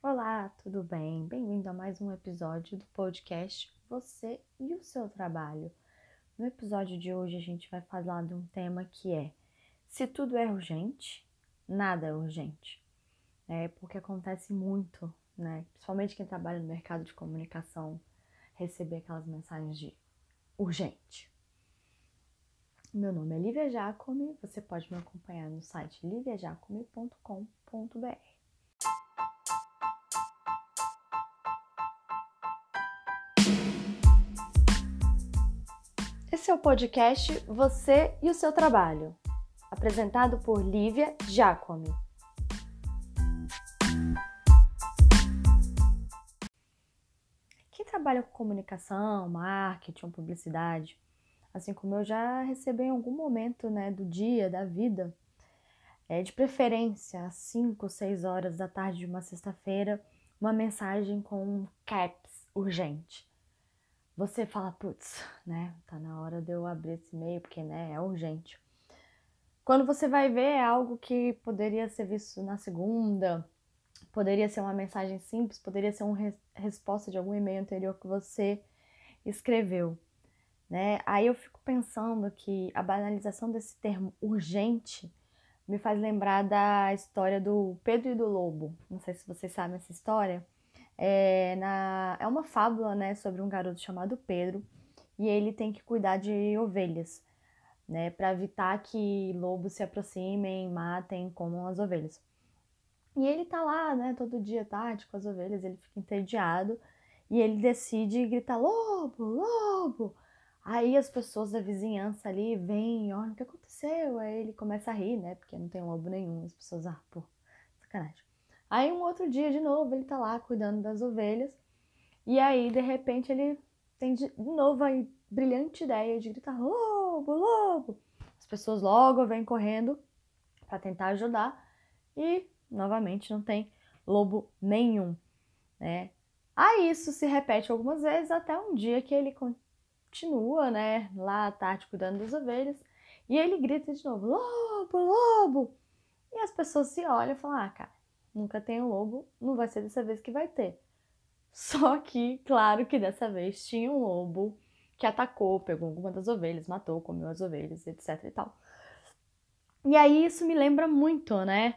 Olá, tudo bem? Bem-vindo a mais um episódio do podcast Você e o seu trabalho. No episódio de hoje a gente vai falar de um tema que é se tudo é urgente, nada é urgente. É porque acontece muito, né? Principalmente quem trabalha no mercado de comunicação, receber aquelas mensagens de urgente. Meu nome é Lívia Jacome, você pode me acompanhar no site liviajacome.com.br. Esse é o podcast Você e o seu trabalho, apresentado por Lívia Jacome. Quem trabalha com comunicação, marketing publicidade, assim como eu já recebi em algum momento né, do dia, da vida, é, de preferência às 5 ou 6 horas da tarde de uma sexta-feira, uma mensagem com um caps urgente você fala, putz, né? Tá na hora de eu abrir esse e-mail, porque né, é urgente. Quando você vai ver, é algo que poderia ser visto na segunda, poderia ser uma mensagem simples, poderia ser uma res resposta de algum e-mail anterior que você escreveu, né? Aí eu fico pensando que a banalização desse termo urgente me faz lembrar da história do Pedro e do Lobo. Não sei se vocês sabem essa história é, na, é uma fábula né, sobre um garoto chamado Pedro e ele tem que cuidar de ovelhas, né, para evitar que lobos se aproximem, matem, comam as ovelhas. E ele tá lá, né, todo dia tarde com as ovelhas, ele fica entediado e ele decide gritar: Lobo, lobo! Aí as pessoas da vizinhança ali vêm, olha o que aconteceu. Aí ele começa a rir, né, porque não tem lobo nenhum. As pessoas, ah, pô, sacanagem. Aí um outro dia, de novo, ele tá lá cuidando das ovelhas. E aí, de repente, ele tem de novo a brilhante ideia de gritar: lobo, lobo! As pessoas logo vêm correndo para tentar ajudar e novamente não tem lobo nenhum, né? Aí isso se repete algumas vezes até um dia que ele continua, né, lá à tarde cuidando das ovelhas e ele grita de novo: lobo, lobo! E as pessoas se olham e falam: ah, cara nunca tem um lobo, não vai ser dessa vez que vai ter. Só que, claro que dessa vez tinha um lobo que atacou, pegou alguma das ovelhas, matou, comeu as ovelhas, etc e tal. E aí isso me lembra muito, né?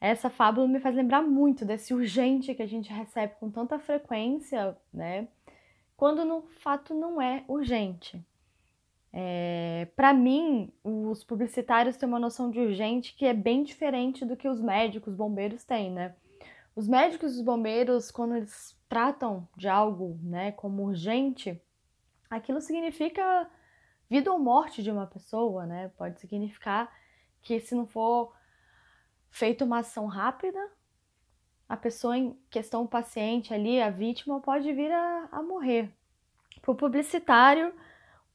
Essa fábula me faz lembrar muito desse urgente que a gente recebe com tanta frequência, né? Quando no fato não é urgente. É, para mim, os publicitários têm uma noção de urgente que é bem diferente do que os médicos, bombeiros têm, né? Os médicos e os bombeiros, quando eles tratam de algo, né, como urgente, aquilo significa vida ou morte de uma pessoa, né? Pode significar que se não for feita uma ação rápida, a pessoa em questão, o paciente ali, a vítima, pode vir a, a morrer. Para o publicitário,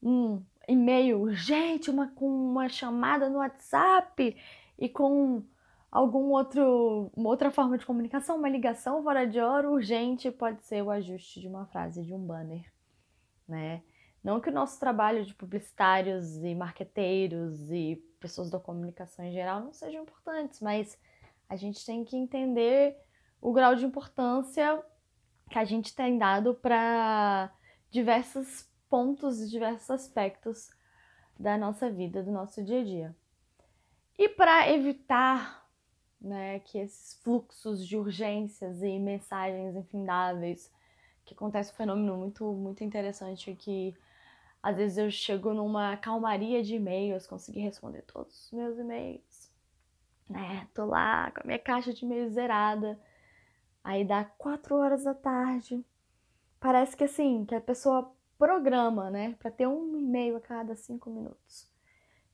um e-mail urgente, uma, com uma chamada no WhatsApp e com algum outro, uma outra forma de comunicação, uma ligação fora de hora urgente pode ser o ajuste de uma frase de um banner, né? Não que o nosso trabalho de publicitários e marqueteiros e pessoas da comunicação em geral não sejam importantes, mas a gente tem que entender o grau de importância que a gente tem dado para diversas pontos e diversos aspectos da nossa vida, do nosso dia a dia. E para evitar né, que esses fluxos de urgências e mensagens infindáveis, que acontece um fenômeno muito, muito interessante que às vezes eu chego numa calmaria de e-mails, consegui responder todos os meus e-mails, né? Tô lá com a minha caixa de e-mail zerada. Aí dá quatro horas da tarde. Parece que assim, que a pessoa programa, né? Para ter um e-mail a cada cinco minutos.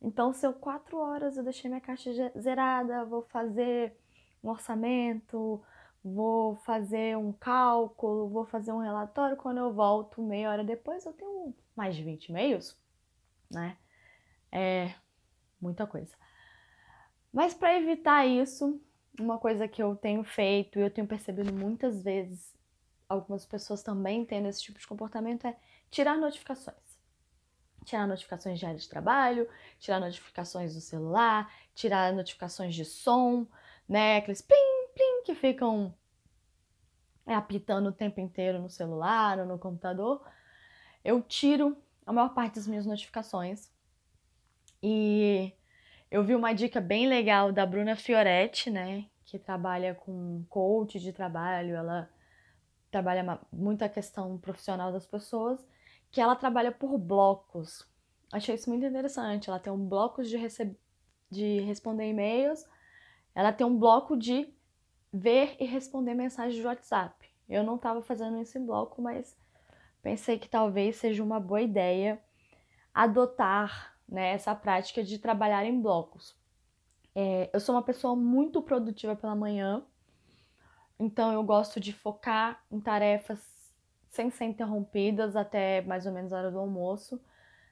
Então, se eu quatro horas eu deixei minha caixa zerada, vou fazer um orçamento, vou fazer um cálculo, vou fazer um relatório. Quando eu volto meia hora depois, eu tenho mais de 20 e-mails, né? É muita coisa. Mas para evitar isso, uma coisa que eu tenho feito e eu tenho percebido muitas vezes, algumas pessoas também tendo esse tipo de comportamento, é tirar notificações. Tirar notificações de área de trabalho, tirar notificações do celular, tirar notificações de som, né? Aqueles plim, plim que ficam apitando o tempo inteiro no celular ou no computador, eu tiro a maior parte das minhas notificações. E eu vi uma dica bem legal da Bruna Fioretti, né, que trabalha com coach de trabalho, ela trabalha muito a questão profissional das pessoas, que ela trabalha por blocos. Achei isso muito interessante. Ela tem um bloco de, de responder e-mails, ela tem um bloco de ver e responder mensagens de WhatsApp. Eu não estava fazendo esse bloco, mas pensei que talvez seja uma boa ideia adotar né, essa prática de trabalhar em blocos. É, eu sou uma pessoa muito produtiva pela manhã, então eu gosto de focar em tarefas sem ser interrompidas até mais ou menos a hora do almoço,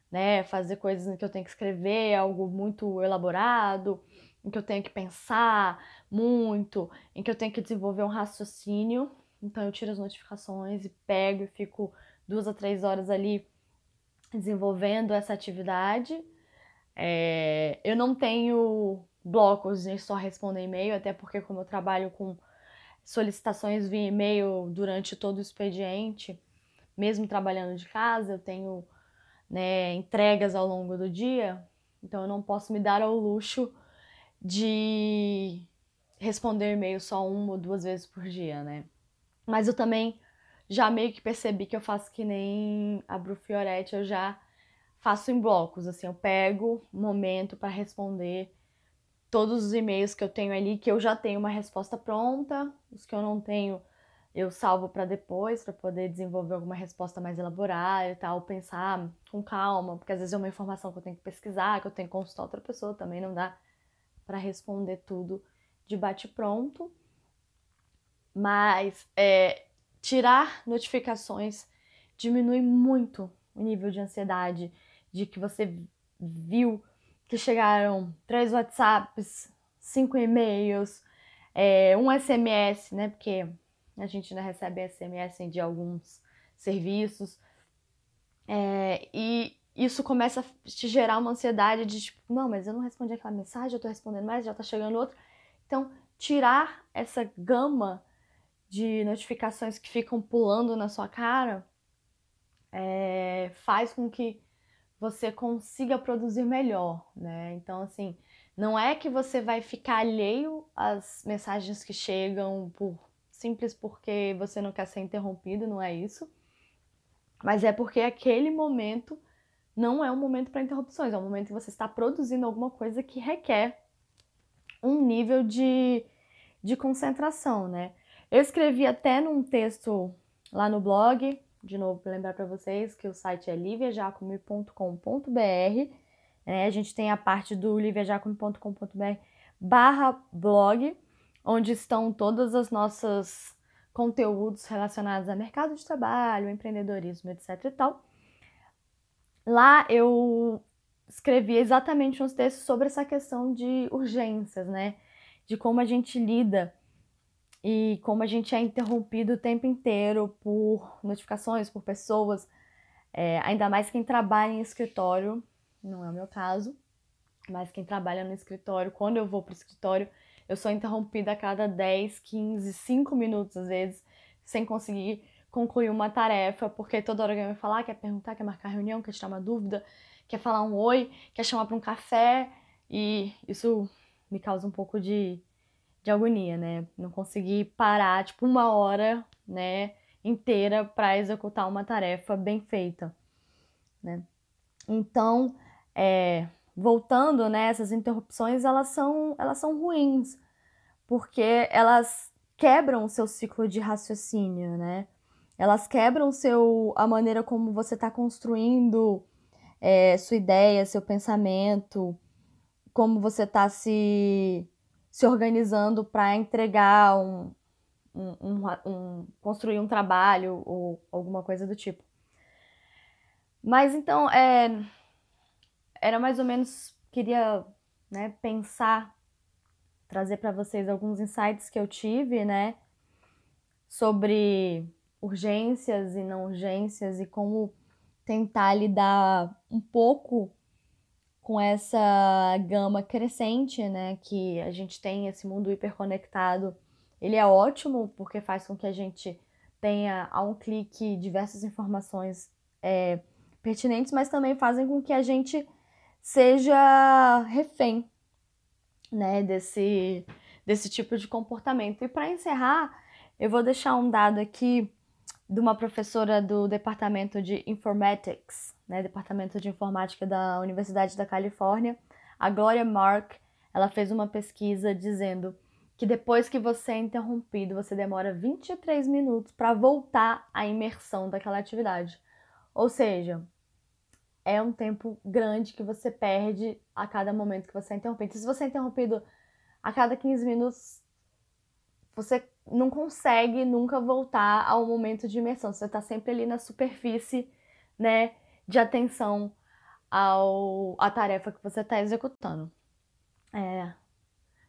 né? Fazer coisas em que eu tenho que escrever algo muito elaborado, em que eu tenho que pensar muito, em que eu tenho que desenvolver um raciocínio. Então eu tiro as notificações e pego e fico duas a três horas ali desenvolvendo essa atividade. É, eu não tenho blocos de só responder e-mail, até porque como eu trabalho com solicitações via e-mail durante todo o expediente, mesmo trabalhando de casa, eu tenho né, entregas ao longo do dia, então eu não posso me dar ao luxo de responder e-mail só uma ou duas vezes por dia, né? Mas eu também já meio que percebi que eu faço que nem a Bru Fioretti, eu já faço em blocos, assim, eu pego um momento para responder todos os e-mails que eu tenho ali, que eu já tenho uma resposta pronta, os que eu não tenho, eu salvo para depois, para poder desenvolver alguma resposta mais elaborada e tal, pensar com calma, porque às vezes é uma informação que eu tenho que pesquisar, que eu tenho que consultar outra pessoa, também não dá para responder tudo de bate-pronto. Mas é, tirar notificações diminui muito o nível de ansiedade de que você viu que chegaram três WhatsApps, cinco e-mails, é, um SMS, né? Porque a gente ainda recebe SMS de alguns serviços. É, e isso começa a te gerar uma ansiedade de tipo, não, mas eu não respondi aquela mensagem, eu tô respondendo mais, já tá chegando outro. Então, tirar essa gama de notificações que ficam pulando na sua cara é, faz com que você consiga produzir melhor, né? Então, assim, não é que você vai ficar alheio às mensagens que chegam por simples porque você não quer ser interrompido, não é isso. Mas é porque aquele momento não é um momento para interrupções, é um momento que você está produzindo alguma coisa que requer um nível de, de concentração, né? Eu escrevi até num texto lá no blog, de novo para lembrar para vocês que o site é liviajacomi.com.br. Né? A gente tem a parte do liviajacomi.com.br barra blog, onde estão todos os nossos conteúdos relacionados a mercado de trabalho, empreendedorismo, etc e tal. Lá eu escrevi exatamente uns textos sobre essa questão de urgências, né? De como a gente lida e como a gente é interrompido o tempo inteiro por notificações, por pessoas, é, ainda mais quem trabalha em escritório, não é o meu caso, mas quem trabalha no escritório, quando eu vou para o escritório, eu sou interrompida a cada 10, 15, 5 minutos às vezes, sem conseguir concluir uma tarefa, porque toda hora alguém vai falar, quer perguntar, quer marcar reunião, quer tirar uma dúvida, quer falar um oi, quer chamar para um café, e isso me causa um pouco de de agonia, né? Não conseguir parar, tipo, uma hora, né, inteira para executar uma tarefa bem feita, né? Então, é, voltando, né, essas interrupções, elas são, elas são ruins, porque elas quebram o seu ciclo de raciocínio, né? Elas quebram seu, a maneira como você está construindo é, sua ideia, seu pensamento, como você está se se organizando para entregar um, um, um, um, construir um trabalho ou alguma coisa do tipo. Mas então, é, era mais ou menos, queria né, pensar, trazer para vocês alguns insights que eu tive, né, sobre urgências e não urgências e como tentar lidar um pouco com essa gama crescente, né, que a gente tem esse mundo hiperconectado, ele é ótimo porque faz com que a gente tenha a um clique diversas informações é, pertinentes, mas também fazem com que a gente seja refém né, desse, desse tipo de comportamento. E para encerrar, eu vou deixar um dado aqui de uma professora do departamento de Informatics, né, departamento de informática da Universidade da Califórnia, a Gloria Mark. Ela fez uma pesquisa dizendo que depois que você é interrompido, você demora 23 minutos para voltar à imersão daquela atividade. Ou seja, é um tempo grande que você perde a cada momento que você é interrompido. Se você é interrompido a cada 15 minutos, você não consegue nunca voltar ao momento de imersão. Você está sempre ali na superfície, né, de atenção ao a tarefa que você está executando. É,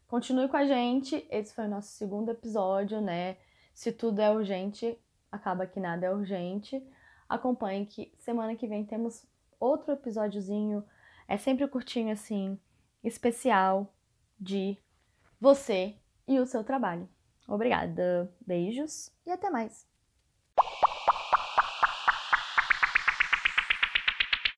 continue com a gente. Esse foi o nosso segundo episódio, né? Se tudo é urgente, acaba que nada é urgente. Acompanhe que semana que vem temos outro episódiozinho. É sempre curtinho assim, especial de você e o seu trabalho. Obrigada, beijos e até mais!